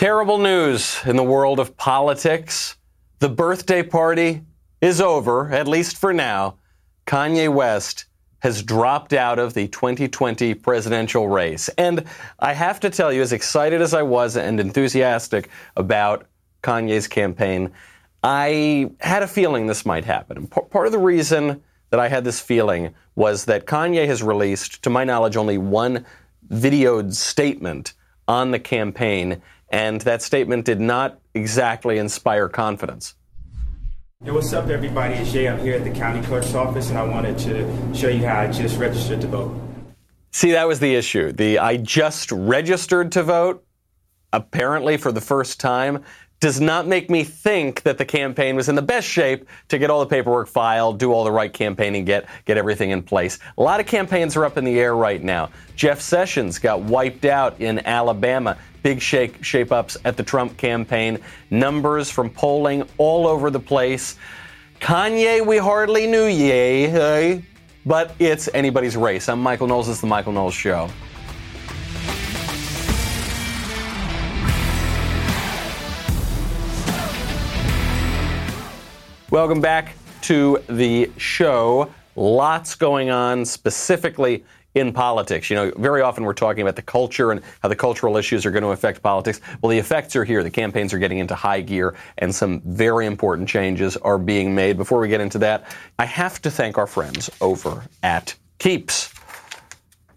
Terrible news in the world of politics. The birthday party is over, at least for now. Kanye West has dropped out of the 2020 presidential race. And I have to tell you, as excited as I was and enthusiastic about Kanye's campaign, I had a feeling this might happen. And part of the reason that I had this feeling was that Kanye has released, to my knowledge, only one videoed statement on the campaign, and that statement did not exactly inspire confidence. Hey, what's up, everybody? It's Jay. I'm here at the county clerk's office, and I wanted to show you how I just registered to vote. See, that was the issue. The I just registered to vote, apparently for the first time, does not make me think that the campaign was in the best shape to get all the paperwork filed, do all the right campaigning, get get everything in place. A lot of campaigns are up in the air right now. Jeff Sessions got wiped out in Alabama. Big shake shape ups at the Trump campaign. Numbers from polling all over the place. Kanye, we hardly knew Ye, but it's anybody's race. I'm Michael Knowles. It's the Michael Knowles Show. Welcome back to the show. Lots going on specifically in politics. You know, very often we're talking about the culture and how the cultural issues are going to affect politics. Well, the effects are here. The campaigns are getting into high gear, and some very important changes are being made. Before we get into that, I have to thank our friends over at Keeps.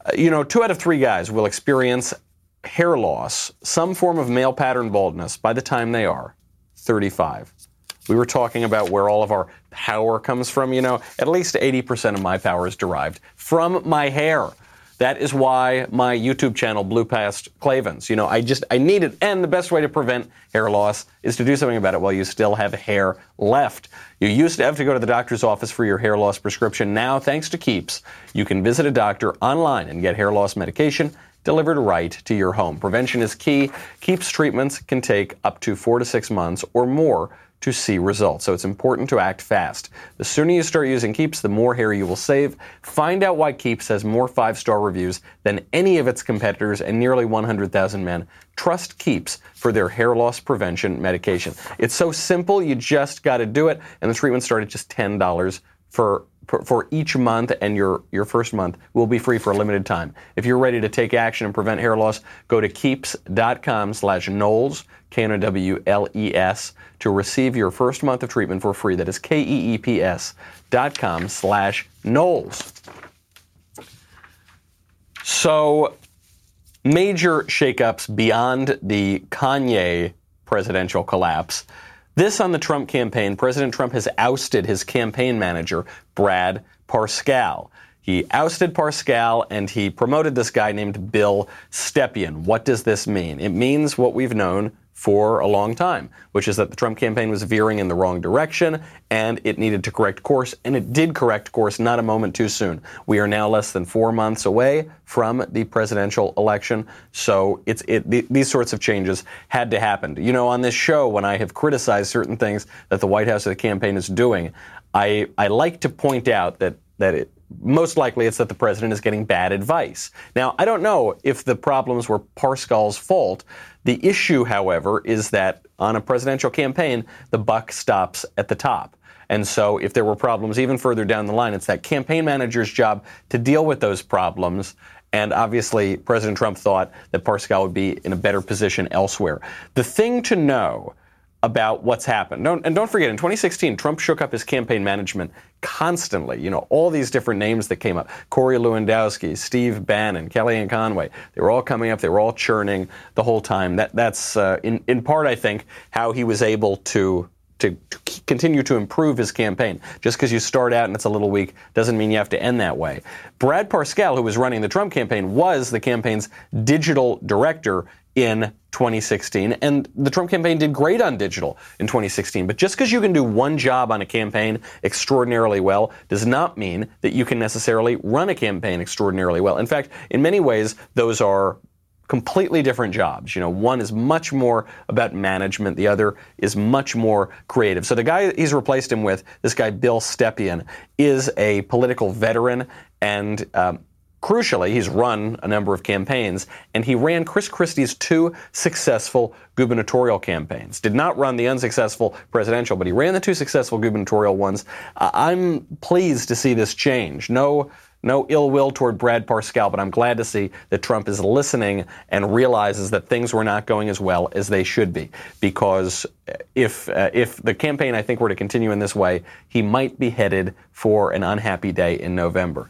Uh, you know, two out of three guys will experience hair loss, some form of male pattern baldness, by the time they are 35. We were talking about where all of our power comes from. You know, at least 80% of my power is derived from my hair. That is why my YouTube channel blew past Klavan's. You know, I just, I need it. And the best way to prevent hair loss is to do something about it while you still have hair left. You used to have to go to the doctor's office for your hair loss prescription. Now, thanks to Keeps, you can visit a doctor online and get hair loss medication delivered right to your home. Prevention is key. Keeps treatments can take up to four to six months or more to see results. So it's important to act fast. The sooner you start using Keeps, the more hair you will save. Find out why Keeps has more five star reviews than any of its competitors, and nearly 100,000 men trust Keeps for their hair loss prevention medication. It's so simple, you just got to do it, and the treatment started just $10 for for each month, and your, your first month will be free for a limited time. If you're ready to take action and prevent hair loss, go to keeps.com slash Knowles, K-N-O-W-L-E-S, to receive your first month of treatment for free. That is K-E-E-P-S dot com slash Knowles. So, major shakeups beyond the Kanye presidential collapse. This on the Trump campaign, President Trump has ousted his campaign manager, Brad Parscale. He ousted Parscale and he promoted this guy named Bill Stepien. What does this mean? It means what we've known for a long time, which is that the Trump campaign was veering in the wrong direction and it needed to correct course, and it did correct course not a moment too soon. We are now less than four months away from the presidential election, so it's it, these sorts of changes had to happen. You know, on this show, when I have criticized certain things that the White House or the campaign is doing, I, I like to point out that that it, most likely it's that the president is getting bad advice. Now, I don't know if the problems were Parscale's fault. The issue, however, is that on a presidential campaign, the buck stops at the top. And so, if there were problems even further down the line, it's that campaign manager's job to deal with those problems. And obviously, President Trump thought that Parscale would be in a better position elsewhere. The thing to know about what's happened. Don't, and don't forget, in 2016, Trump shook up his campaign management constantly. You know, all these different names that came up Corey Lewandowski, Steve Bannon, Kellyanne Conway. They were all coming up, they were all churning the whole time. That, that's, uh, in, in part, I think, how he was able to. To, continue to improve his campaign. Just because you start out and it's a little weak doesn't mean you have to end that way. Brad Parscale, who was running the Trump campaign, was the campaign's digital director in 2016. And the Trump campaign did great on digital in 2016. But just because you can do one job on a campaign extraordinarily well does not mean that you can necessarily run a campaign extraordinarily well. In fact, in many ways, those are completely different jobs. You know, one is much more about management, the other is much more creative. So the guy he's replaced him with, this guy Bill Stepien, is a political veteran and um, crucially, he's run a number of campaigns, and he ran Chris Christie's two successful gubernatorial campaigns. Did not run the unsuccessful presidential, but he ran the two successful gubernatorial ones. Uh, I'm pleased to see this change. No no ill will toward Brad Parscale, but I'm glad to see that Trump is listening and realizes that things were not going as well as they should be. Because if uh, if the campaign I think were to continue in this way, he might be headed for an unhappy day in November.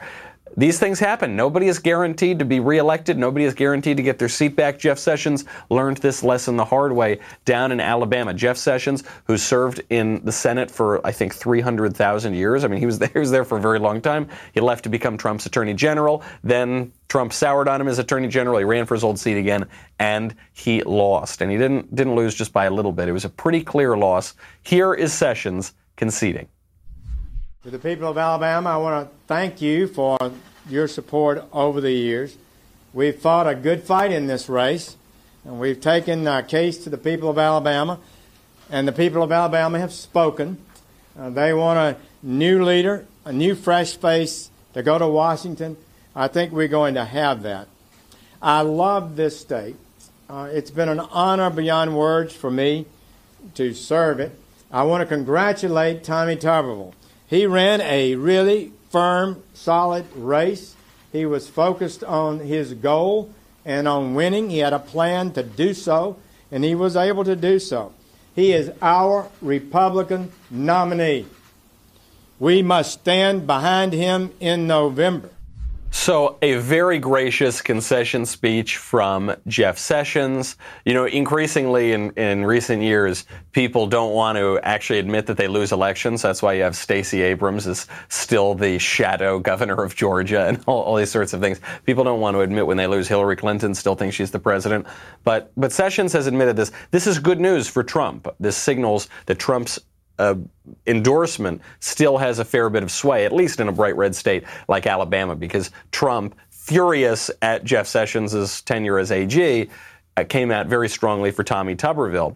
These things happen. Nobody is guaranteed to be reelected. Nobody is guaranteed to get their seat back. Jeff Sessions learned this lesson the hard way down in Alabama. Jeff Sessions, who served in the Senate for, I think, 300,000 years. I mean, he was, there, he was there for a very long time. He left to become Trump's attorney general. Then Trump soured on him as attorney general. He ran for his old seat again, and he lost. And he didn't, didn't lose just by a little bit. It was a pretty clear loss. Here is Sessions conceding. To the people of Alabama, I want to thank you for your support over the years. We've fought a good fight in this race, and we've taken our case to the people of Alabama, and the people of Alabama have spoken. Uh, they want a new leader, a new fresh face to go to Washington. I think we're going to have that. I love this state. Uh, it's been an honor beyond words for me to serve it. I want to congratulate Tommy Tuberville. He ran a really firm, solid race. He was focused on his goal and on winning. He had a plan to do so, and he was able to do so. He is our Republican nominee. We must stand behind him in November. So, a very gracious concession speech from Jeff Sessions. You know, increasingly in, in recent years, people don't want to actually admit that they lose elections. That's why you have Stacey Abrams is still the shadow governor of Georgia and all, all these sorts of things. People don't want to admit when they lose. Hillary Clinton still thinks she's the president. But, but Sessions has admitted this. This is good news for Trump. This signals that Trump's uh, endorsement still has a fair bit of sway, at least in a bright red state like Alabama, because Trump, furious at Jeff Sessions' tenure as AG, uh, came out very strongly for Tommy Tuberville.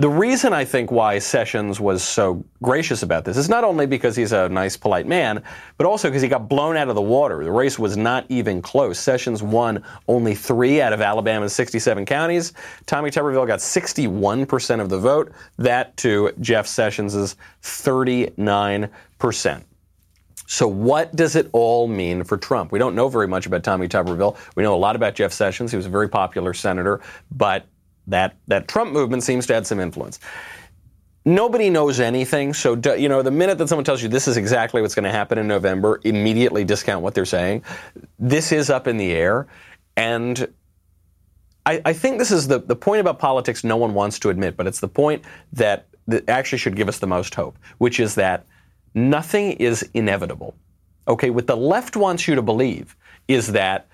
The reason I think why Sessions was so gracious about this is not only because he's a nice, polite man, but also because he got blown out of the water. The race was not even close. Sessions won only three out of Alabama's 67 counties. Tommy Tuberville got 61% of the vote. That to Jeff Sessions' 39%. So, what does it all mean for Trump? We don't know very much about Tommy Tuberville. We know a lot about Jeff Sessions. He was a very popular senator, but that that Trump movement seems to have some influence. Nobody knows anything, so you know the minute that someone tells you this is exactly what's going to happen in November, immediately discount what they're saying. This is up in the air, and I, I think this is the the point about politics no one wants to admit, but it's the point that, that actually should give us the most hope, which is that nothing is inevitable. Okay, what the left wants you to believe is that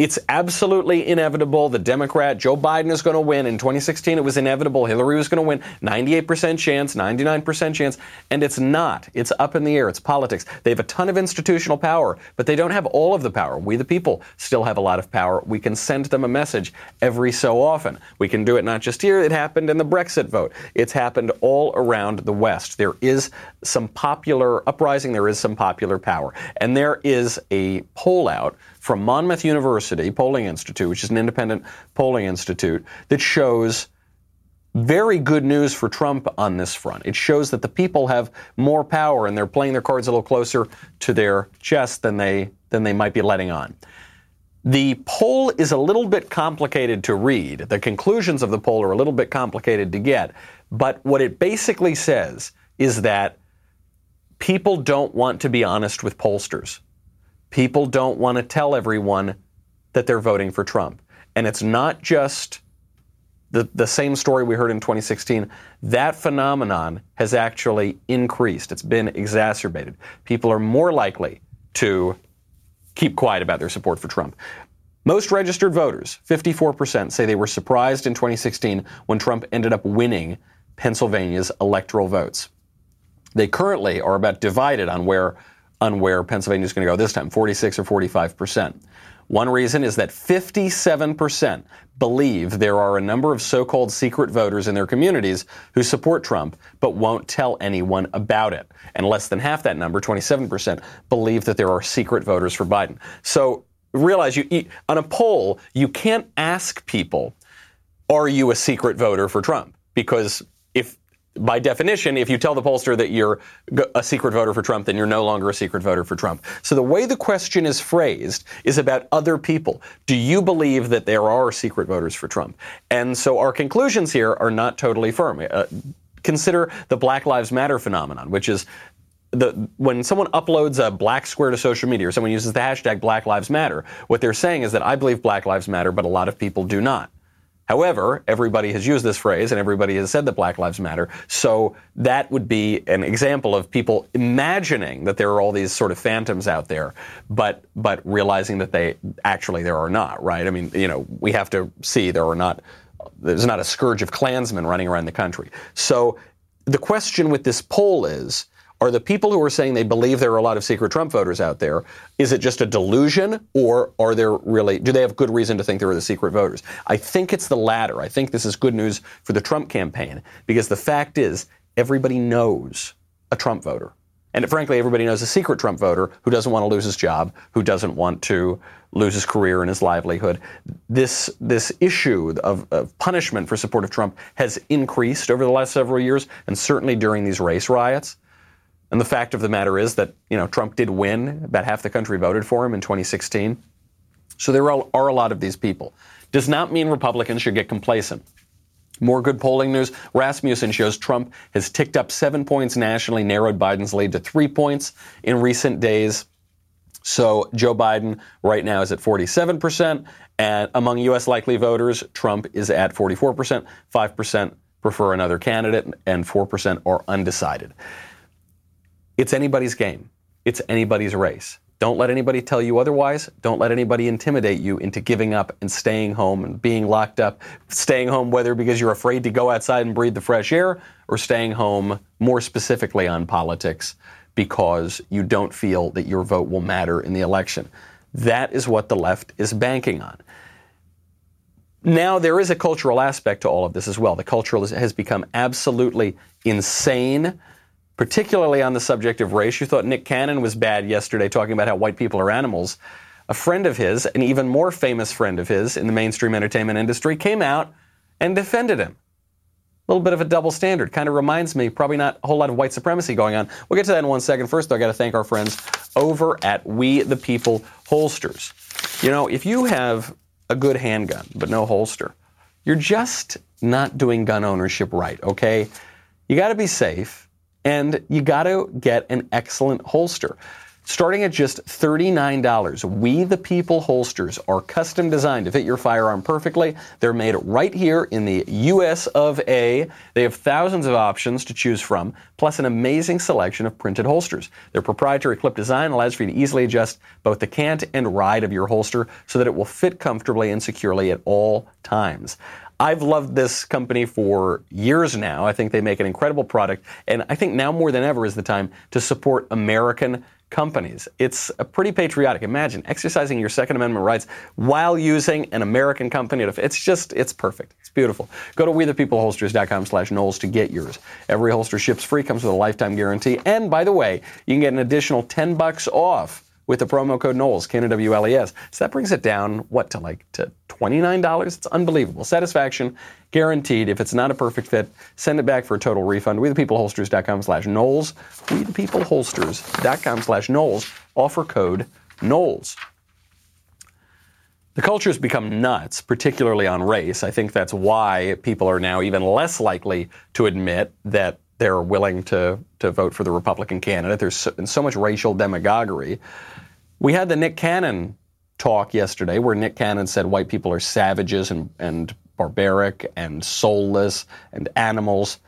it's absolutely inevitable. The Democrat, Joe Biden, is going to win. In 2016, it was inevitable. Hillary was going to win. 98% chance, 99% chance. And it's not. It's up in the air. It's politics. They have a ton of institutional power, but they don't have all of the power. We, the people, still have a lot of power. We can send them a message every so often. We can do it not just here. It happened in the Brexit vote. It's happened all around the West. There is some popular uprising. There is some popular power. And there is a poll out from Monmouth University Polling Institute, which is an independent polling institute, that shows very good news for Trump on this front. It shows that the people have more power and they're playing their cards a little closer to their chest than they than they might be letting on. The poll is a little bit complicated to read. The conclusions of the poll are a little bit complicated to get, but what it basically says is that people don't want to be honest with pollsters. People don't want to tell everyone that they're voting for Trump. And it's not just the, the same story we heard in 2016. That phenomenon has actually increased, it's been exacerbated. People are more likely to keep quiet about their support for Trump. Most registered voters, 54%, say they were surprised in 2016 when Trump ended up winning Pennsylvania's electoral votes. They currently are about divided on where on where Pennsylvania is going to go this time 46 or 45 percent. One reason is that 57% believe there are a number of so called secret voters in their communities who support Trump but won't tell anyone about it. And less than half that number, 27%, believe that there are secret voters for Biden. So realize you, on a poll, you can't ask people, are you a secret voter for Trump? Because by definition, if you tell the pollster that you're a secret voter for Trump, then you're no longer a secret voter for Trump. So the way the question is phrased is about other people. Do you believe that there are secret voters for Trump? And so our conclusions here are not totally firm. Uh, consider the Black Lives Matter phenomenon, which is the, when someone uploads a black square to social media or someone uses the hashtag Black Lives Matter, what they're saying is that I believe Black Lives Matter, but a lot of people do not. However, everybody has used this phrase and everybody has said that Black Lives Matter. So that would be an example of people imagining that there are all these sort of phantoms out there, but but realizing that they actually there are not, right? I mean, you know, we have to see there are not there's not a scourge of Klansmen running around the country. So the question with this poll is are the people who are saying they believe there are a lot of secret Trump voters out there, is it just a delusion or are there really, do they have good reason to think there are the secret voters? I think it's the latter. I think this is good news for the Trump campaign because the fact is everybody knows a Trump voter. And frankly, everybody knows a secret Trump voter who doesn't want to lose his job, who doesn't want to lose his career and his livelihood. This, this issue of, of, punishment for support of Trump has increased over the last several years, and certainly during these race riots. And the fact of the matter is that, you know, Trump did win. About half the country voted for him in 2016. So there are, are a lot of these people. Does not mean Republicans should get complacent. More good polling news. Rasmussen shows Trump has ticked up seven points nationally, narrowed Biden's lead to three points in recent days. So Joe Biden right now is at 47%. And among U.S. likely voters, Trump is at 44%. 5% prefer another candidate, and 4% are undecided. It's anybody's game. It's anybody's race. Don't let anybody tell you otherwise. Don't let anybody intimidate you into giving up and staying home and being locked up. Staying home, whether because you're afraid to go outside and breathe the fresh air, or staying home more specifically on politics because you don't feel that your vote will matter in the election. That is what the left is banking on. Now, there is a cultural aspect to all of this as well. The culture has become absolutely insane particularly on the subject of race. You thought Nick Cannon was bad yesterday, talking about how white people are animals. A friend of his, an even more famous friend of his in the mainstream entertainment industry, came out and defended him. A little bit of a double standard. Kind of reminds me, probably not a whole lot of white supremacy going on. We'll get to that in one second. First, though, I got to thank our friends over at We the People Holsters. You know, if you have a good handgun but no holster, you're just not doing gun ownership right, okay? You got to be safe and you got to get an excellent holster. Starting at just $39, We the People holsters are custom designed to fit your firearm perfectly. They're made right here in the US of A. They have thousands of options to choose from, plus an amazing selection of printed holsters. Their proprietary clip design allows for you to easily adjust both the cant and ride of your holster so that it will fit comfortably and securely at all times. I've loved this company for years now. I think they make an incredible product. And I think now more than ever is the time to support American companies. It's pretty patriotic. Imagine exercising your Second Amendment rights while using an American company. It's just, it's perfect. It's beautiful. Go to wethepeopleholsters.com slash Knowles to get yours. Every holster ships free, comes with a lifetime guarantee. And by the way, you can get an additional 10 bucks off with the promo code Knowles, K-N-W-L-E-S. So that brings it down, what, to like to $29? It's unbelievable. Satisfaction guaranteed. If it's not a perfect fit, send it back for a total refund. WeThePeopleHolsters.com slash Knowles. WeThePeopleHolsters.com slash Knowles. Offer code Knowles. The culture has become nuts, particularly on race. I think that's why people are now even less likely to admit that they're willing to, to vote for the Republican candidate. There's so, so much racial demagoguery. We had the Nick Cannon talk yesterday where Nick Cannon said white people are savages and, and barbaric and soulless and animals.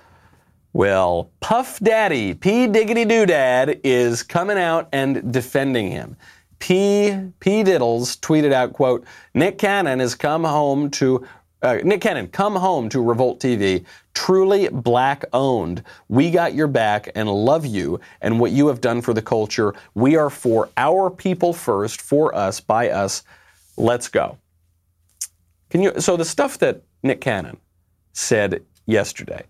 Well, Puff Daddy, P. Diggity Doodad, is coming out and defending him. P. P. Diddles tweeted out, quote, Nick Cannon has come home to uh, Nick Cannon, come home to Revolt TV. Truly black owned. We got your back and love you and what you have done for the culture. We are for our people first, for us, by us. let's go. Can you? So the stuff that Nick Cannon said yesterday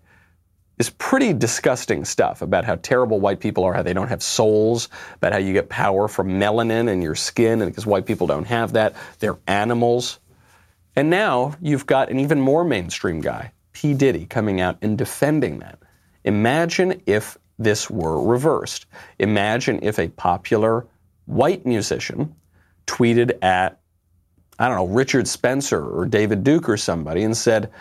is pretty disgusting stuff about how terrible white people are, how they don't have souls, about how you get power from melanin in your skin, and because white people don't have that, they're animals. And now you've got an even more mainstream guy, P. Diddy, coming out and defending that. Imagine if this were reversed. Imagine if a popular white musician tweeted at, I don't know, Richard Spencer or David Duke or somebody and said,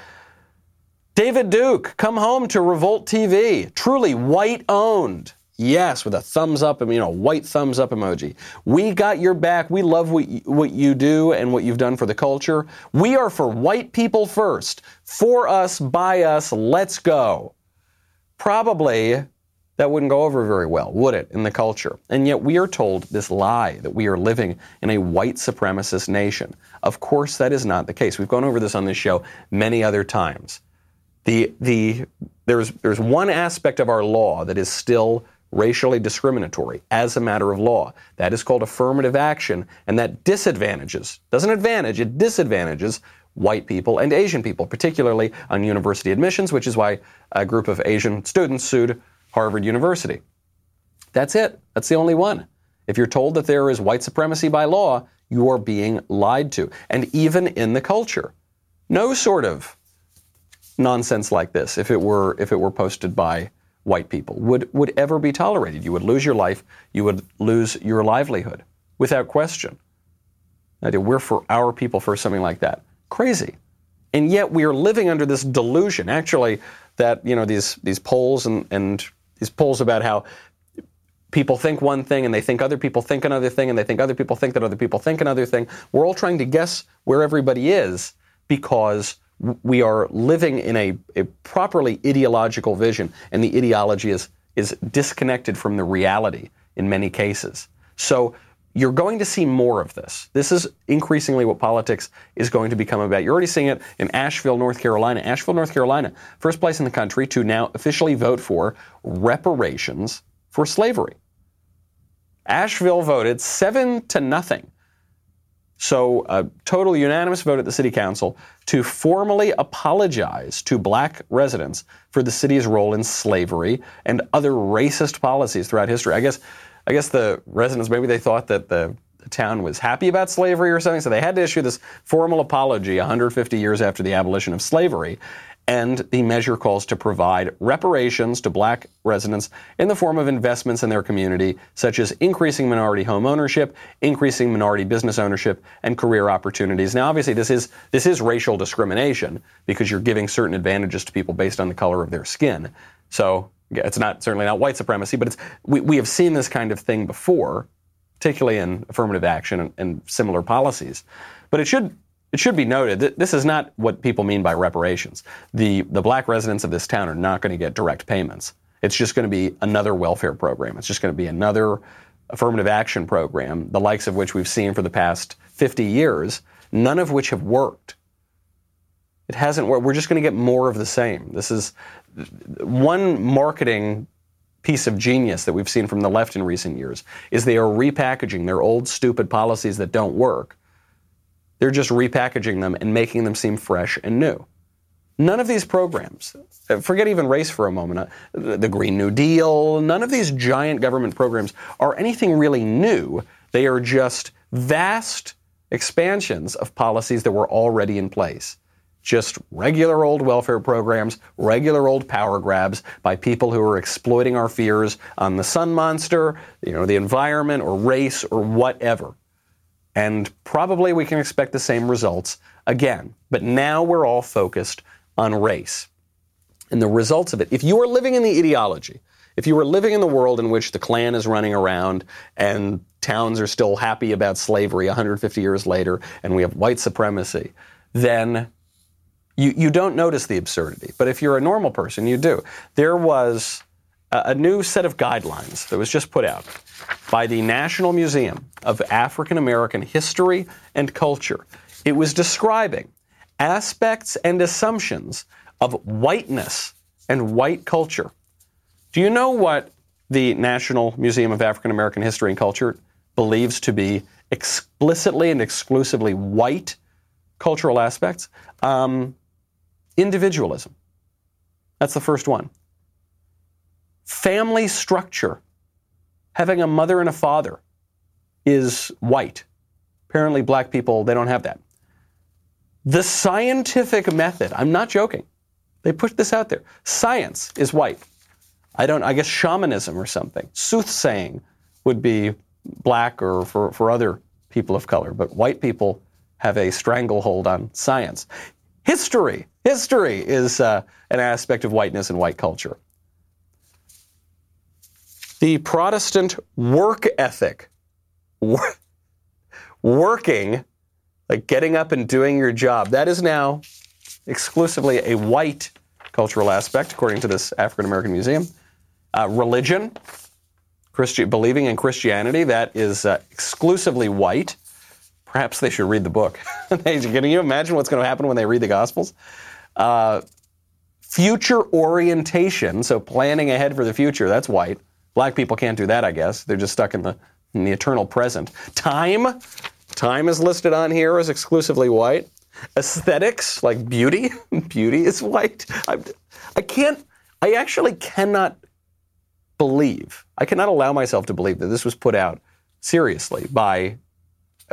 David Duke, come home to Revolt TV. Truly white owned. Yes, with a thumbs up, and you know, white thumbs up emoji. We got your back. We love what you, what you do and what you've done for the culture. We are for white people first. For us, by us, let's go. Probably that wouldn't go over very well, would it, in the culture? And yet we are told this lie that we are living in a white supremacist nation. Of course, that is not the case. We've gone over this on this show many other times. The, the, there's, there's one aspect of our law that is still racially discriminatory as a matter of law. That is called affirmative action, and that disadvantages, doesn't advantage, it disadvantages white people and Asian people, particularly on university admissions, which is why a group of Asian students sued Harvard University. That's it. That's the only one. If you're told that there is white supremacy by law, you are being lied to. And even in the culture, no sort of nonsense like this, if it were if it were posted by white people, would would ever be tolerated. You would lose your life. You would lose your livelihood without question. We're for our people for something like that. Crazy. And yet we are living under this delusion, actually, that you know these these polls and, and these polls about how people think one thing and they think other people think another thing and they think other people think that other people think another thing. We're all trying to guess where everybody is because we are living in a, a properly ideological vision and the ideology is, is disconnected from the reality in many cases. So you're going to see more of this. This is increasingly what politics is going to become about. You're already seeing it in Asheville, North Carolina. Asheville, North Carolina, first place in the country to now officially vote for reparations for slavery. Asheville voted seven to nothing. So, a total unanimous vote at the city council to formally apologize to black residents for the city's role in slavery and other racist policies throughout history. I guess I guess the residents maybe they thought that the, town was happy about slavery or something, so they had to issue this formal apology 150 years after the abolition of slavery. And the measure calls to provide reparations to black residents in the form of investments in their community, such as increasing minority home ownership, increasing minority business ownership, and career opportunities. Now, obviously, this is this is racial discrimination because you're giving certain advantages to people based on the color of their skin. So it's not certainly not white supremacy, but it's we, we have seen this kind of thing before, particularly in affirmative action and, and similar policies. But it should it should be noted that this is not what people mean by reparations. The the black residents of this town are not going to get direct payments. It's just going to be another welfare program. It's just going to be another affirmative action program, the likes of which we've seen for the past 50 years, none of which have worked. It hasn't worked. We're just going to get more of the same. This is one marketing piece of genius that we've seen from the left in recent years is they are repackaging their old stupid policies that don't work. They're just repackaging them and making them seem fresh and new. None of these programs, uh, forget even race for a moment, uh, the Green New Deal, none of these giant government programs are anything really new. They are just vast expansions of policies that were already in place just regular old welfare programs, regular old power grabs by people who are exploiting our fears on the sun monster, you know, the environment or race or whatever. And probably we can expect the same results again. But now we're all focused on race. And the results of it, if you are living in the ideology, if you are living in the world in which the Klan is running around and towns are still happy about slavery 150 years later and we have white supremacy, then you, you don't notice the absurdity. But if you're a normal person, you do. There was a, a new set of guidelines that was just put out by the National Museum of African American History and Culture. It was describing aspects and assumptions of whiteness and white culture. Do you know what the National Museum of African American History and Culture believes to be explicitly and exclusively white cultural aspects. Um, individualism. That's the first one. Family structure. Having a mother and a father is white. Apparently, black people, they don't have that. The scientific method, I'm not joking. They put this out there. Science is white. I don't, I guess shamanism or something. Soothsaying would be black or for, for other people of color, but white people have a stranglehold on science. History, history is uh, an aspect of whiteness and white culture. The Protestant work ethic, working, like getting up and doing your job, that is now exclusively a white cultural aspect, according to this African American museum. Uh, religion, Christi- believing in Christianity, that is uh, exclusively white. Perhaps they should read the book. Can you imagine what's going to happen when they read the Gospels? Uh, future orientation, so planning ahead for the future, that's white. Black people can't do that, I guess. They're just stuck in the, in the eternal present. Time, time is listed on here as exclusively white. Aesthetics, like beauty, beauty is white. I, I can't, I actually cannot believe, I cannot allow myself to believe that this was put out seriously by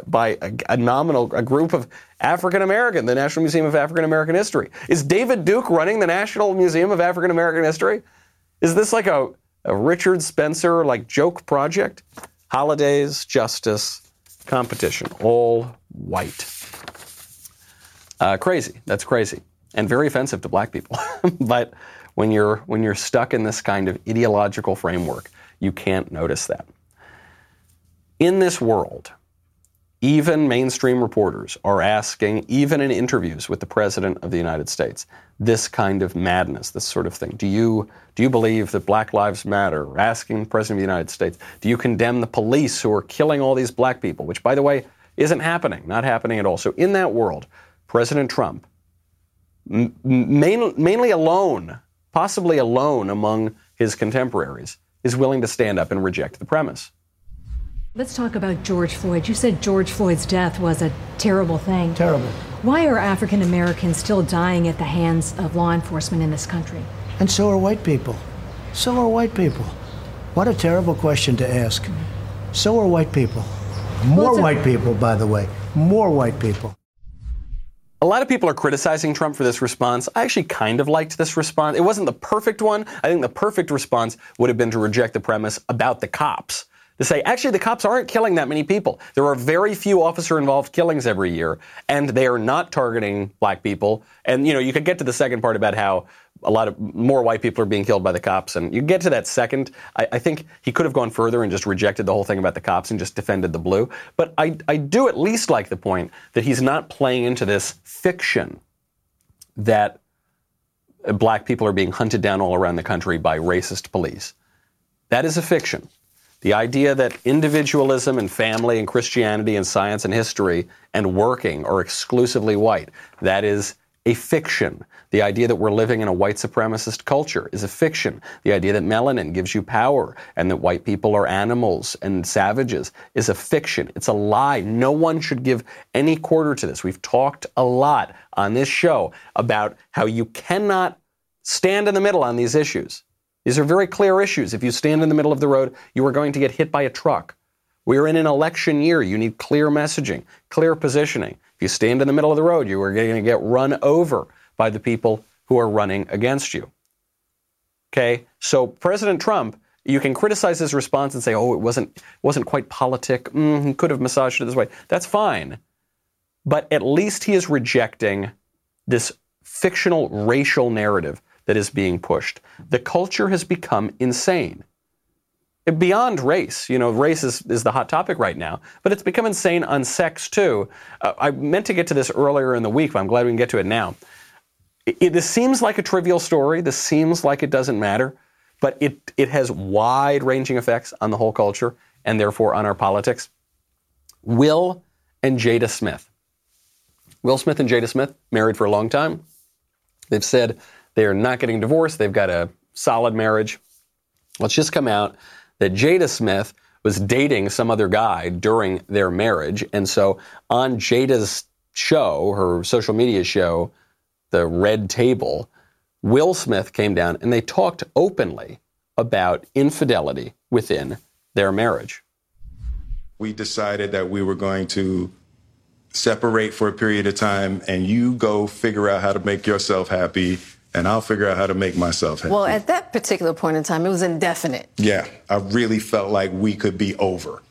by a, a, nominal a group of African American, the National Museum of African American History. Is David Duke running the National Museum of African American History? Is this like a, a Richard Spencer like joke project? Holidays, justice, competition, all white. Uh, crazy. That's crazy, and very offensive to black people. but when you're when you're stuck in this kind of ideological framework, you can't notice that. In this world, even mainstream reporters are asking, even in interviews with the President of the United States, this kind of madness, this sort of thing. Do you, do you believe that Black Lives Matter? Asking the President of the United States, do you condemn the police who are killing all these black people? Which, by the way, isn't happening, not happening at all. So, in that world, President Trump, main, mainly alone, possibly alone among his contemporaries, is willing to stand up and reject the premise. Let's talk about George Floyd. You said George Floyd's death was a terrible thing. Terrible. Why are African Americans still dying at the hands of law enforcement in this country? And so are white people. So are white people. What a terrible question to ask. Mm-hmm. So are white people. More well, white people, by the way. More white people. A lot of people are criticizing Trump for this response. I actually kind of liked this response. It wasn't the perfect one. I think the perfect response would have been to reject the premise about the cops. To say, actually, the cops aren't killing that many people. There are very few officer involved killings every year, and they are not targeting black people. And, you know, you could get to the second part about how a lot of more white people are being killed by the cops. And you get to that second. I, I, think he could have gone further and just rejected the whole thing about the cops and just defended the blue. But I, I do at least like the point that he's not playing into this fiction that black people are being hunted down all around the country by racist police. That is a fiction. The idea that individualism and family and Christianity and science and history and working are exclusively white, that is a fiction. The idea that we're living in a white supremacist culture is a fiction. The idea that melanin gives you power and that white people are animals and savages is a fiction. It's a lie. No one should give any quarter to this. We've talked a lot on this show about how you cannot stand in the middle on these issues. These are very clear issues. If you stand in the middle of the road, you are going to get hit by a truck. We are in an election year. You need clear messaging, clear positioning. If you stand in the middle of the road, you are going to get run over by the people who are running against you. Okay? So President Trump, you can criticize his response and say, "Oh, it wasn't wasn't quite politic. Mm, he could have massaged it this way." That's fine. But at least he is rejecting this fictional racial narrative that is being pushed. The culture has become insane beyond race. You know, race is, is the hot topic right now, but it's become insane on sex too. Uh, I meant to get to this earlier in the week, but I'm glad we can get to it now. It, it, this seems like a trivial story. This seems like it doesn't matter, but it, it has wide ranging effects on the whole culture and therefore on our politics. Will and Jada Smith. Will Smith and Jada Smith, married for a long time. They've said they are not getting divorced. They've got a solid marriage. Let's just come out that Jada Smith was dating some other guy during their marriage. And so on Jada's show, her social media show, The Red Table, Will Smith came down and they talked openly about infidelity within their marriage. We decided that we were going to separate for a period of time and you go figure out how to make yourself happy and I'll figure out how to make myself happy. Well, at that particular point in time, it was indefinite. Yeah, I really felt like we could be over.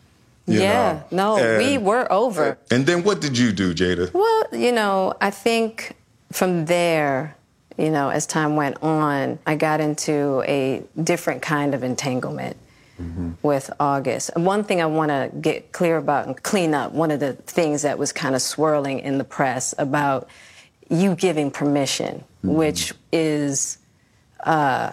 yeah, know? no, and, we were over. And then what did you do, Jada? Well, you know, I think from there, you know, as time went on, I got into a different kind of entanglement. Mm-hmm. With August. One thing I want to get clear about and clean up one of the things that was kind of swirling in the press about you giving permission, mm-hmm. which is, uh,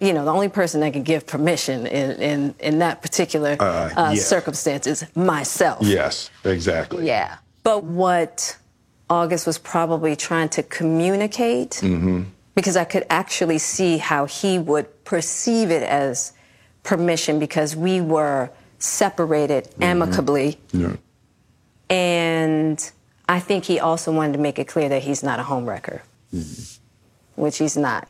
you know, the only person that can give permission in, in, in that particular uh, uh, yeah. circumstance is myself. Yes, exactly. Yeah. But what August was probably trying to communicate, mm-hmm. because I could actually see how he would perceive it as permission because we were separated mm-hmm. amicably. Yeah. And I think he also wanted to make it clear that he's not a homewrecker, mm-hmm. which he's not.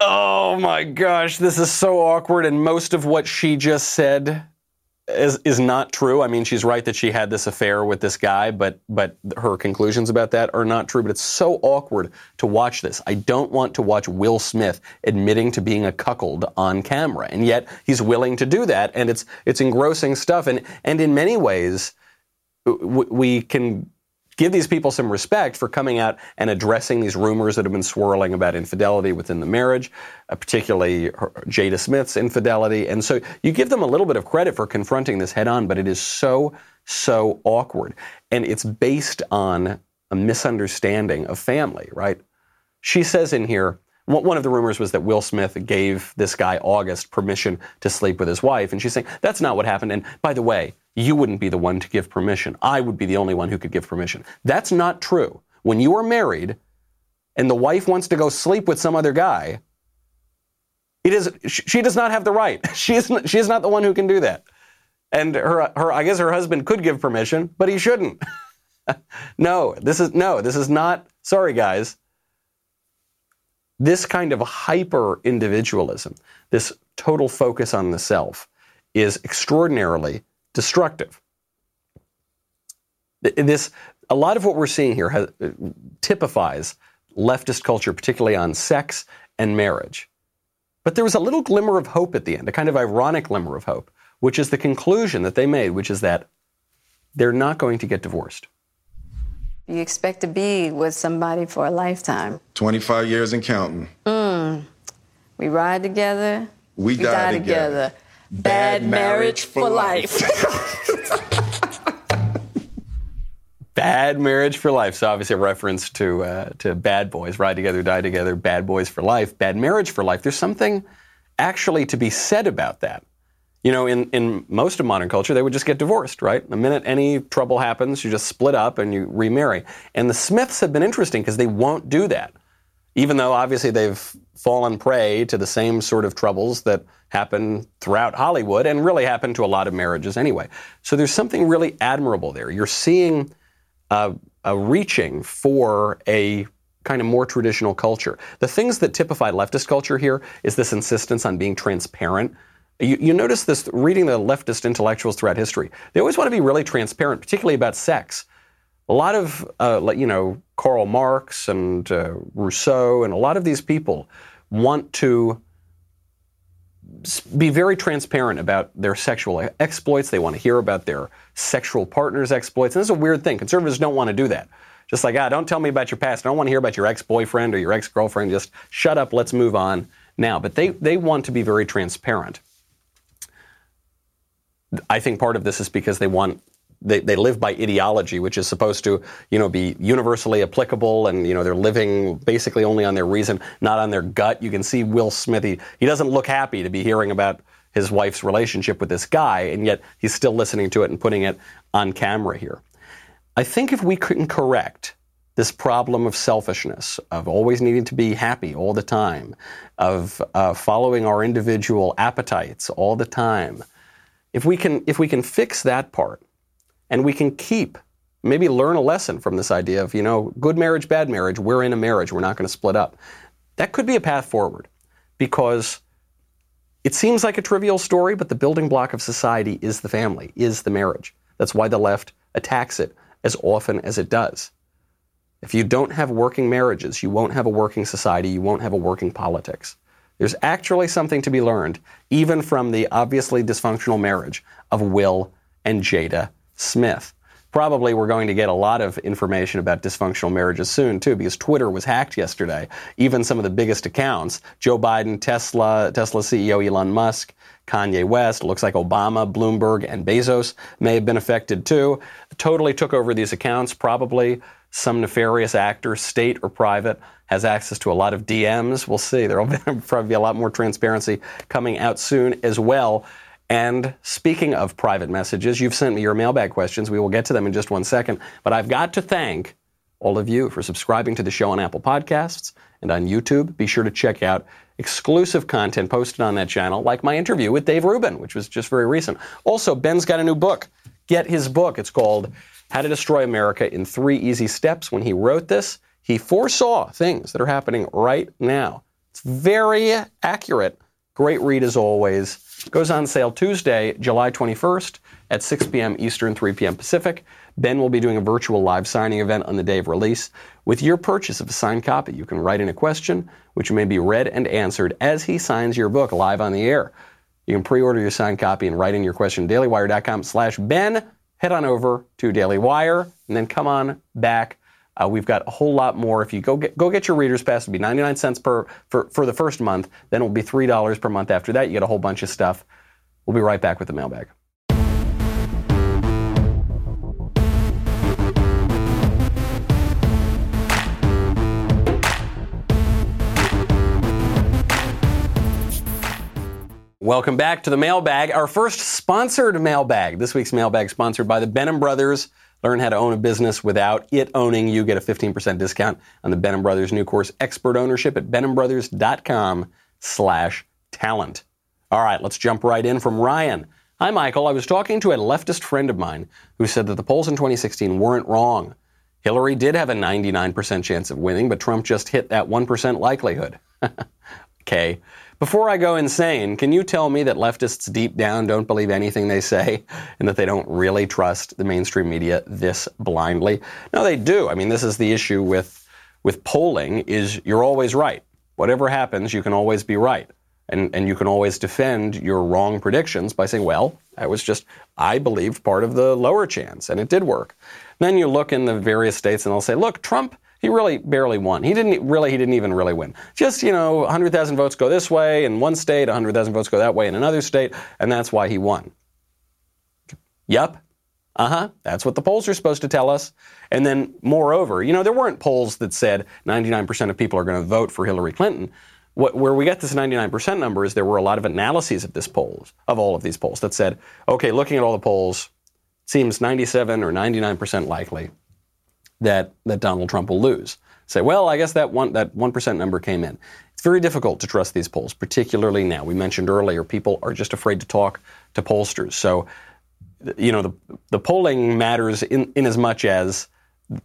Oh my gosh, this is so awkward. And most of what she just said is, is not true. I mean, she's right that she had this affair with this guy, but but her conclusions about that are not true. But it's so awkward to watch this. I don't want to watch Will Smith admitting to being a cuckold on camera, and yet he's willing to do that, and it's it's engrossing stuff. And and in many ways, we can give these people some respect for coming out and addressing these rumors that have been swirling about infidelity within the marriage, uh, particularly Jada Smith's infidelity. And so you give them a little bit of credit for confronting this head on, but it is so, so awkward. And it's based on a misunderstanding of family, right? She says in here, one of the rumors was that Will Smith gave this guy August permission to sleep with his wife, and she's saying that's not what happened. And by the way, you wouldn't be the one to give permission. I would be the only one who could give permission. That's not true. When you are married and the wife wants to go sleep with some other guy, it is she does not have the right. She is she is not the one who can do that. And her her I guess her husband could give permission, but he shouldn't. no, this is no, this is not sorry guys this kind of hyper individualism, this total focus on the self, is extraordinarily destructive. This, a lot of what we're seeing here has, typifies leftist culture, particularly on sex and marriage. But there was a little glimmer of hope at the end, a kind of ironic glimmer of hope, which is the conclusion that they made, which is that they're not going to get divorced. You expect to be with somebody for a lifetime. 25 years and counting. Mm. We ride together. We, we die, die, together. together. Bad, marriage, for life. Bad marriage for life. So obviously a reference to uh, to Bad Boys, Ride Together, Die Together, Bad Boys for Life, Bad Marriage for Life. There's something actually to be said about that. You know, in, in most of modern culture, they would just get divorced, right? The minute any trouble happens, you just split up and you remarry. And the Smiths have been interesting because they won't do that. Even though obviously they've fallen prey to the same sort of troubles that happen throughout Hollywood and really happen to a lot of marriages anyway. So there's something really admirable there. You're seeing a, a reaching for a kind of more traditional culture. The things that typify leftist culture here is this insistence on being transparent you, you notice this reading the leftist intellectuals throughout history. They always want to be really transparent, particularly about sex. A lot of, uh, you know, Karl Marx and uh, Rousseau and a lot of these people want to be very transparent about their sexual exploits. They want to hear about their sexual partner's exploits. And this is a weird thing. Conservatives don't want to do that. Just like, ah, don't tell me about your past. I don't want to hear about your ex-boyfriend or your ex-girlfriend. Just shut up. Let's move on now. But they, they want to be very transparent. I think part of this is because they want they, they live by ideology, which is supposed to, you know, be universally applicable, and you know they're living basically only on their reason, not on their gut. You can see Will Smith; he, he doesn't look happy to be hearing about his wife's relationship with this guy, and yet he's still listening to it and putting it on camera here. I think if we can correct this problem of selfishness, of always needing to be happy all the time, of uh, following our individual appetites all the time, If we can, if we can fix that part, and we can keep, maybe learn a lesson from this idea of, you know, good marriage, bad marriage, we're in a marriage, we're not going to split up. That could be a path forward because it seems like a trivial story, but the building block of society is the family, is the marriage. That's why the left attacks it as often as it does. If you don't have working marriages, you won't have a working society, you won't have a working politics. There's actually something to be learned, even from the obviously dysfunctional marriage of Will and Jada Smith. Probably we're going to get a lot of information about dysfunctional marriages soon, too, because Twitter was hacked yesterday. Even some of the biggest accounts Joe Biden, Tesla, Tesla CEO Elon Musk, Kanye West, looks like Obama, Bloomberg, and Bezos may have been affected too. Totally took over these accounts, probably some nefarious actor, state or private, has access to a lot of DMs. We'll see. There will probably be a lot more transparency coming out soon as well. And speaking of private messages, you've sent me your mailbag questions. We will get to them in just one second. But I've got to thank all of you for subscribing to the show on Apple Podcasts and on YouTube. Be sure to check out exclusive content posted on that channel, like my interview with Dave Rubin, which was just very recent. Also, Ben's got a new book. Get his book. It's called How to Destroy America in Three Easy Steps. When he wrote this, he foresaw things that are happening right now. It's very accurate. Great read as always. Goes on sale Tuesday, July 21st at 6 p.m. Eastern, 3 p.m. Pacific. Ben will be doing a virtual live signing event on the day of release. With your purchase of a signed copy, you can write in a question, which may be read and answered as he signs your book live on the air. You can pre-order your signed copy and write in your question dailywire.com slash Ben. Head on over to Daily Wire and then come on back. Uh, we've got a whole lot more. If you go get, go get your reader's pass, it'll be 99 cents per for, for the first month. Then it'll be $3 per month after that. You get a whole bunch of stuff. We'll be right back with the mailbag. Welcome back to the mailbag, our first sponsored mailbag. This week's mailbag sponsored by the Benham Brothers. Learn how to own a business without it owning you. Get a 15% discount on the Benham Brothers new course, Expert Ownership at benhambrothers.com slash talent. All right, let's jump right in from Ryan. Hi, Michael. I was talking to a leftist friend of mine who said that the polls in 2016 weren't wrong. Hillary did have a 99% chance of winning, but Trump just hit that 1% likelihood. okay. Before I go insane, can you tell me that leftists deep down don't believe anything they say and that they don't really trust the mainstream media this blindly? No, they do. I mean, this is the issue with with polling is you're always right. Whatever happens, you can always be right. And, and you can always defend your wrong predictions by saying, well, that was just, I believed part of the lower chance, and it did work. Then you look in the various states and they'll say, look, Trump he really barely won. He didn't really, he didn't even really win. Just, you know, 100,000 votes go this way in one state, 100,000 votes go that way in another state, and that's why he won. Yup. Uh huh. That's what the polls are supposed to tell us. And then, moreover, you know, there weren't polls that said 99% of people are going to vote for Hillary Clinton. What, where we get this 99% number is there were a lot of analyses of this polls, of all of these polls, that said, okay, looking at all the polls, seems 97 or 99% likely that, that Donald Trump will lose. Say, well, I guess that one that one percent number came in. It's very difficult to trust these polls, particularly now. We mentioned earlier people are just afraid to talk to pollsters. So, you know, the the polling matters in, in as much as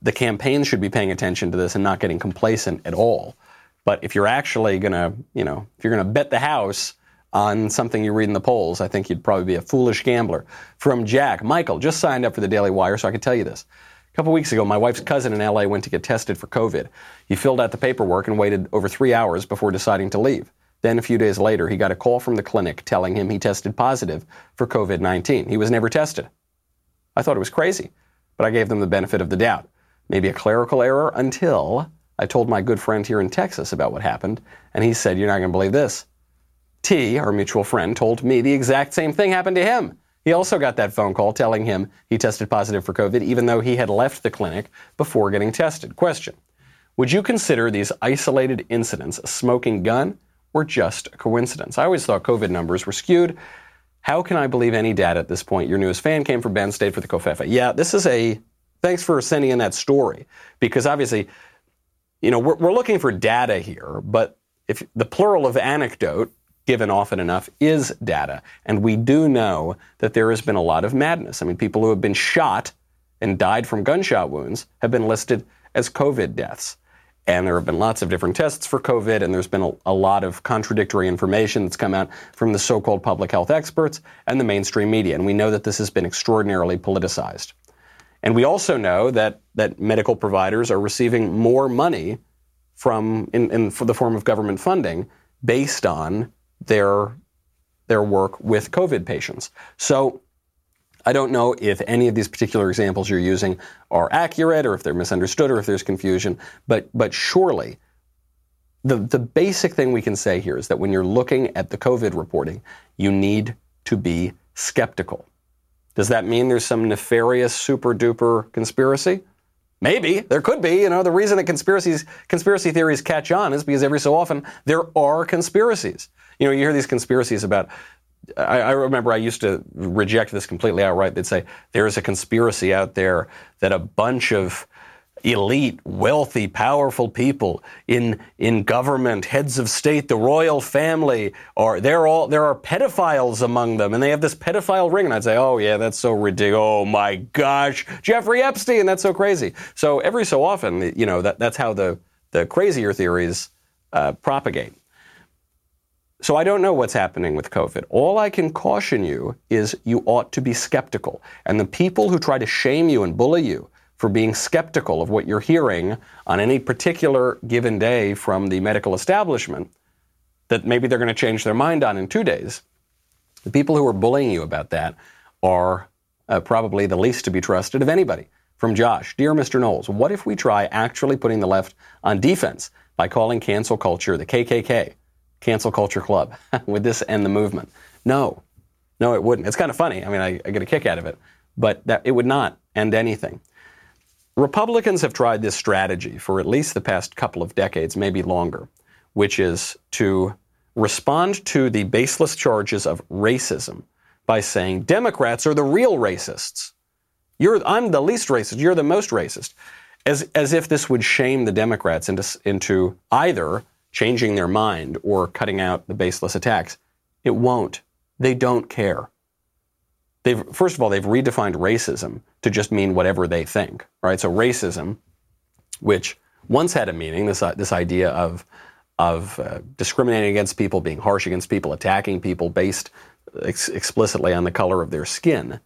the campaigns should be paying attention to this and not getting complacent at all. But if you're actually going to, you know, if you're going to bet the house on something you read in the polls, I think you'd probably be a foolish gambler. From Jack, Michael just signed up for the Daily Wire, so I can tell you this. A couple weeks ago, my wife's cousin in LA went to get tested for COVID. He filled out the paperwork and waited over three hours before deciding to leave. Then, a few days later, he got a call from the clinic telling him he tested positive for COVID 19. He was never tested. I thought it was crazy, but I gave them the benefit of the doubt. Maybe a clerical error until I told my good friend here in Texas about what happened, and he said, You're not going to believe this. T, our mutual friend, told me the exact same thing happened to him. He also got that phone call telling him he tested positive for COVID, even though he had left the clinic before getting tested. Question Would you consider these isolated incidents a smoking gun or just a coincidence? I always thought COVID numbers were skewed. How can I believe any data at this point? Your newest fan came from Ben State for the Covfefe. Yeah, this is a thanks for sending in that story because obviously, you know, we're, we're looking for data here, but if the plural of anecdote given often enough, is data. And we do know that there has been a lot of madness. I mean, people who have been shot and died from gunshot wounds have been listed as COVID deaths. And there have been lots of different tests for COVID, and there's been a, a, lot of contradictory information that's come out from the so called public health experts and the mainstream media. And we know that this has been extraordinarily politicized. And we also know that, that medical providers are receiving more money from in, in for the form of government funding based on their their work with COVID patients. So I don't know if any of these particular examples you're using are accurate or if they're misunderstood or if there's confusion, but, but surely the, the basic thing we can say here is that when you're looking at the COVID reporting, you need to be skeptical. Does that mean there's some nefarious super duper conspiracy? Maybe there could be. You know, the reason that conspiracies, conspiracy theories catch on is because every so often there are conspiracies. You know, you hear these conspiracies about I, I, remember I used to reject this completely outright. They'd say there's a conspiracy out there that a bunch of elite, wealthy, powerful people in in government, heads of state, the royal family, are they're all there are pedophiles among them, and they have this pedophile ring. And I'd say, oh yeah, that's so ridiculous. Oh my gosh, Jeffrey Epstein, that's so crazy. So every so often, you know, that that's how the the crazier theories uh, propagate. So I don't know what's happening with COVID. All I can caution you is you ought to be skeptical. And the people who try to shame you and bully you for being skeptical of what you're hearing on any particular given day from the medical establishment that maybe they're going to change their mind on in two days, the people who are bullying you about that are uh, probably the least to be trusted of anybody. From Josh, dear Mr. Knowles, what if we try actually putting the left on defense by calling cancel culture the KKK? cancel culture club. Would this end the movement? No. No, it wouldn't. It's kind of funny. I mean, I, I get a kick out of it, but that, it would not end anything. Republicans have tried this strategy for at least the past couple of decades, maybe longer, which is to respond to the baseless charges of racism by saying Democrats are the real racists. You're, I'm the least racist. You're the most racist. As, as if this would shame the Democrats into, into either changing their mind or cutting out the baseless attacks. It won't. They don't care. They've, first of all, they've redefined racism to just mean whatever they think, right? So racism, which once had a meaning, this, uh, this idea of, of uh, discriminating against people, being harsh against people, attacking people based ex- explicitly on the color of their skin,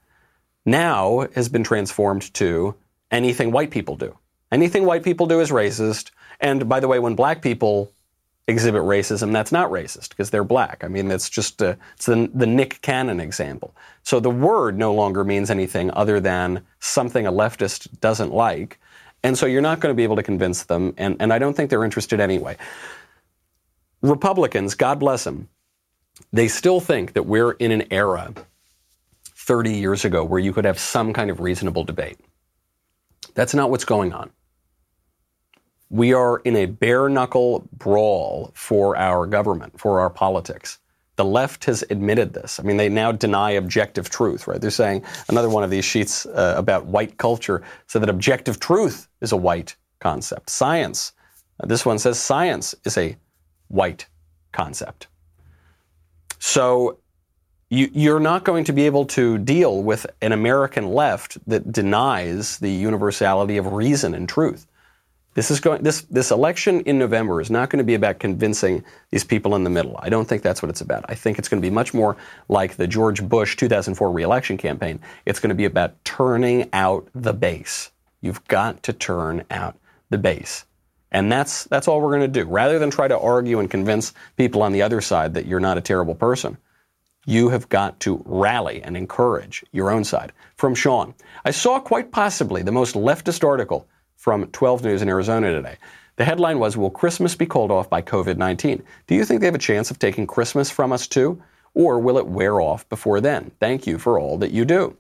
now has been transformed to anything white people do. Anything white people do is racist. And by the way, when black people exhibit racism, that's not racist because they're black. I mean, it's just a, it's the, the Nick Cannon example. So the word no longer means anything other than something a leftist doesn't like. And so you're not going to be able to convince them, and, and I don't think they're interested anyway. Republicans, God bless them, they still think that we're in an era 30 years ago where you could have some kind of reasonable debate. That's not what's going on. We are in a bare knuckle brawl for our government, for our politics. The left has admitted this. I mean, they now deny objective truth, right? They're saying another one of these sheets uh, about white culture said that objective truth is a white concept. Science, uh, this one says science is a white concept. So you, you're not going to be able to deal with an American left that denies the universality of reason and truth. This is going this this election in November is not going to be about convincing these people in the middle. I don't think that's what it's about. I think it's going to be much more like the George Bush 2004 reelection campaign. It's going to be about turning out the base. You've got to turn out the base. And that's that's all we're going to do. Rather than try to argue and convince people on the other side that you're not a terrible person, you have got to rally and encourage your own side. From Sean, I saw quite possibly the most leftist article from 12 News in Arizona today. The headline was Will Christmas be called off by COVID 19? Do you think they have a chance of taking Christmas from us too? Or will it wear off before then? Thank you for all that you do.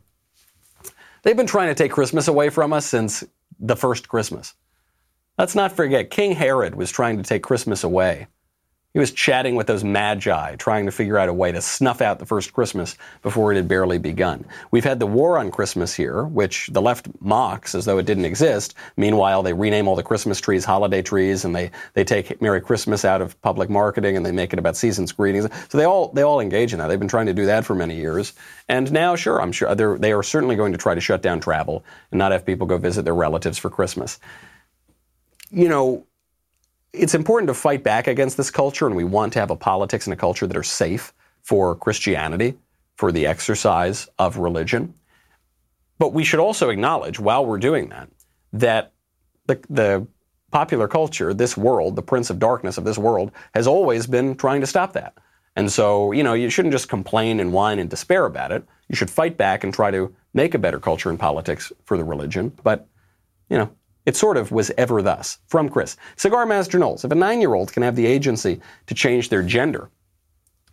They've been trying to take Christmas away from us since the first Christmas. Let's not forget, King Herod was trying to take Christmas away. He was chatting with those magi, trying to figure out a way to snuff out the first Christmas before it had barely begun. We've had the war on Christmas here, which the left mocks as though it didn't exist. Meanwhile, they rename all the Christmas trees holiday trees, and they, they take Merry Christmas out of public marketing and they make it about season's greetings. So they all they all engage in that. They've been trying to do that for many years, and now, sure, I'm sure they are certainly going to try to shut down travel and not have people go visit their relatives for Christmas. You know, it's important to fight back against this culture, and we want to have a politics and a culture that are safe for Christianity, for the exercise of religion. But we should also acknowledge, while we're doing that, that the, the popular culture, this world, the prince of darkness of this world, has always been trying to stop that. And so, you know, you shouldn't just complain and whine and despair about it. You should fight back and try to make a better culture in politics for the religion. But, you know, it sort of was ever thus. From Chris. Cigar Master Knowles. If a nine year old can have the agency to change their gender,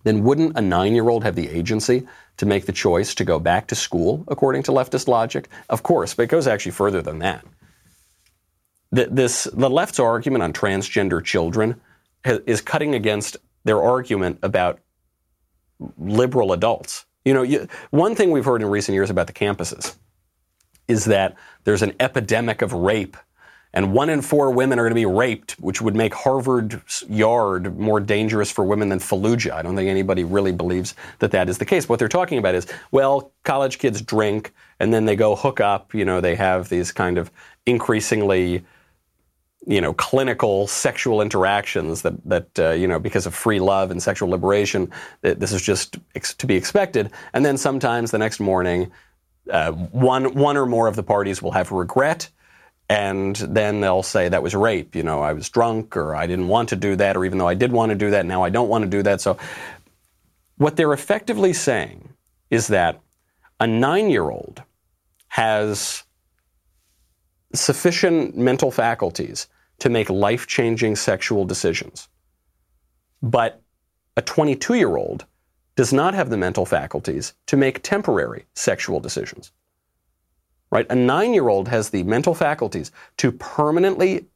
then wouldn't a nine year old have the agency to make the choice to go back to school, according to leftist logic? Of course, but it goes actually further than that. This, the left's argument on transgender children is cutting against their argument about liberal adults. You know, you, one thing we've heard in recent years about the campuses is that there's an epidemic of rape and one in four women are going to be raped, which would make Harvard Yard more dangerous for women than Fallujah. I don't think anybody really believes that that is the case. What they're talking about is, well, college kids drink and then they go hook up. You know, they have these kind of increasingly, you know, clinical sexual interactions that that uh, you know because of free love and sexual liberation. This is just ex- to be expected. And then sometimes the next morning, uh, one one or more of the parties will have regret and then they'll say that was rape. You know, I was drunk or I didn't want to do that, or even though I did want to do that, now I don't want to do that. So, what they're effectively saying is that a nine year old has sufficient mental faculties to make life changing sexual decisions. But a 22 year old does not have the mental faculties to make temporary sexual decisions right? A nine year old has the mental faculties to permanently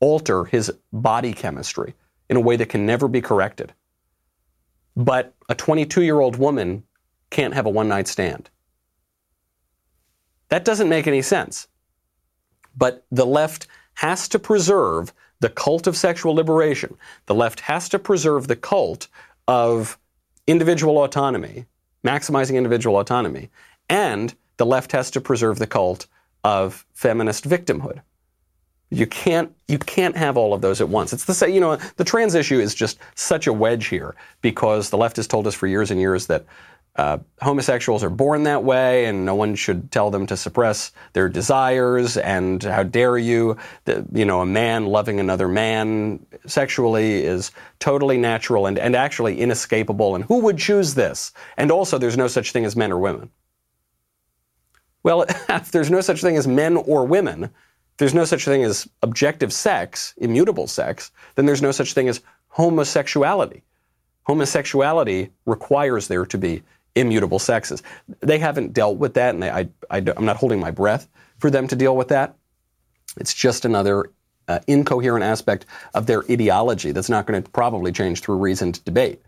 alter his body chemistry in a way that can never be corrected. But a 22 year old woman can't have a one night stand. That doesn't make any sense. But the left has to preserve the cult of sexual liberation. The left has to preserve the cult of individual autonomy, maximizing individual autonomy, and the left has to preserve the cult of feminist victimhood. You can't you can't have all of those at once. It's the same, you know, the trans issue is just such a wedge here because the left has told us for years and years that uh, homosexuals are born that way, and no one should tell them to suppress their desires. And how dare you? That you know, a man loving another man sexually is totally natural and, and actually inescapable. And who would choose this? And also, there's no such thing as men or women. Well, if there's no such thing as men or women, there's no such thing as objective sex, immutable sex, then there's no such thing as homosexuality. Homosexuality requires there to be immutable sexes. They haven't dealt with that, and they, I, I, I'm not holding my breath for them to deal with that. It's just another uh, incoherent aspect of their ideology that's not going to probably change through reasoned debate.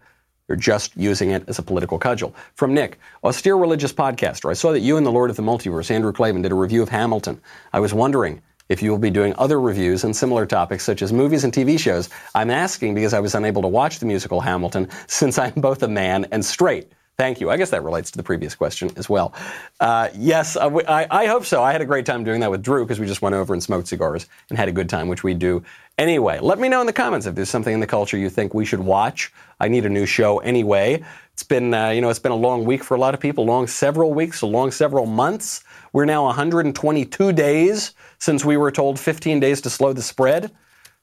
They're just using it as a political cudgel. From Nick, austere religious podcaster. I saw that you and the Lord of the Multiverse, Andrew Klavan, did a review of Hamilton. I was wondering if you will be doing other reviews on similar topics such as movies and TV shows. I'm asking because I was unable to watch the musical Hamilton since I'm both a man and straight. Thank you. I guess that relates to the previous question as well. Uh, yes, uh, I, I, hope so. I had a great time doing that with Drew because we just went over and smoked cigars and had a good time, which we do anyway. Let me know in the comments if there's something in the culture you think we should watch. I need a new show anyway. It's been, uh, you know, it's been a long week for a lot of people, long several weeks, long several months. We're now 122 days since we were told 15 days to slow the spread.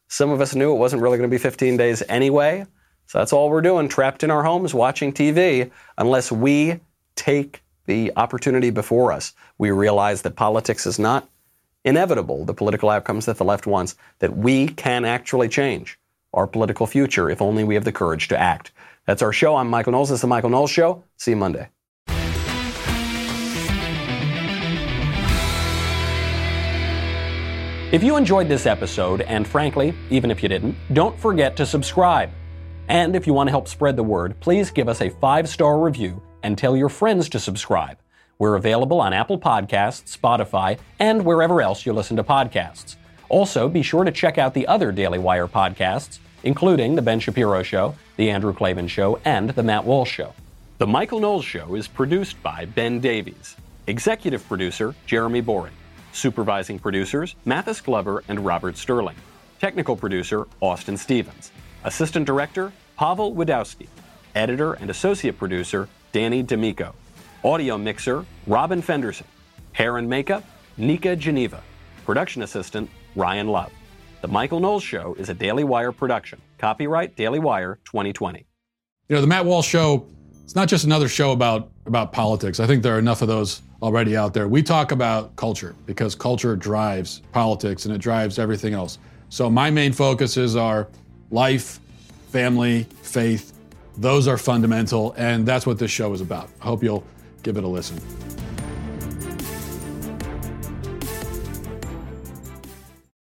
Some of us knew it wasn't really going to be 15 days anyway. So that's all we're doing, trapped in our homes watching TV, unless we take the opportunity before us. We realize that politics is not inevitable, the political outcomes that the left wants, that we can actually change our political future if only we have the courage to act. That's our show. I'm Michael Knowles. This is the Michael Knowles Show. See you Monday. If you enjoyed this episode, and frankly, even if you didn't, don't forget to subscribe. And if you want to help spread the word, please give us a five star review and tell your friends to subscribe. We're available on Apple Podcasts, Spotify, and wherever else you listen to podcasts. Also, be sure to check out the other Daily Wire podcasts, including The Ben Shapiro Show, The Andrew Klavan Show, and The Matt Walsh Show. The Michael Knowles Show is produced by Ben Davies, executive producer Jeremy Boring, supervising producers Mathis Glover and Robert Sterling, technical producer Austin Stevens, assistant director Pavel Wadowski, editor and associate producer Danny D'Amico, audio mixer Robin Fenderson, hair and makeup Nika Geneva, production assistant Ryan Love. The Michael Knowles Show is a Daily Wire production. Copyright Daily Wire 2020. You know, the Matt Walsh Show, it's not just another show about, about politics. I think there are enough of those already out there. We talk about culture because culture drives politics and it drives everything else. So my main focuses are life, family, faith. Those are fundamental, and that's what this show is about. I hope you'll give it a listen.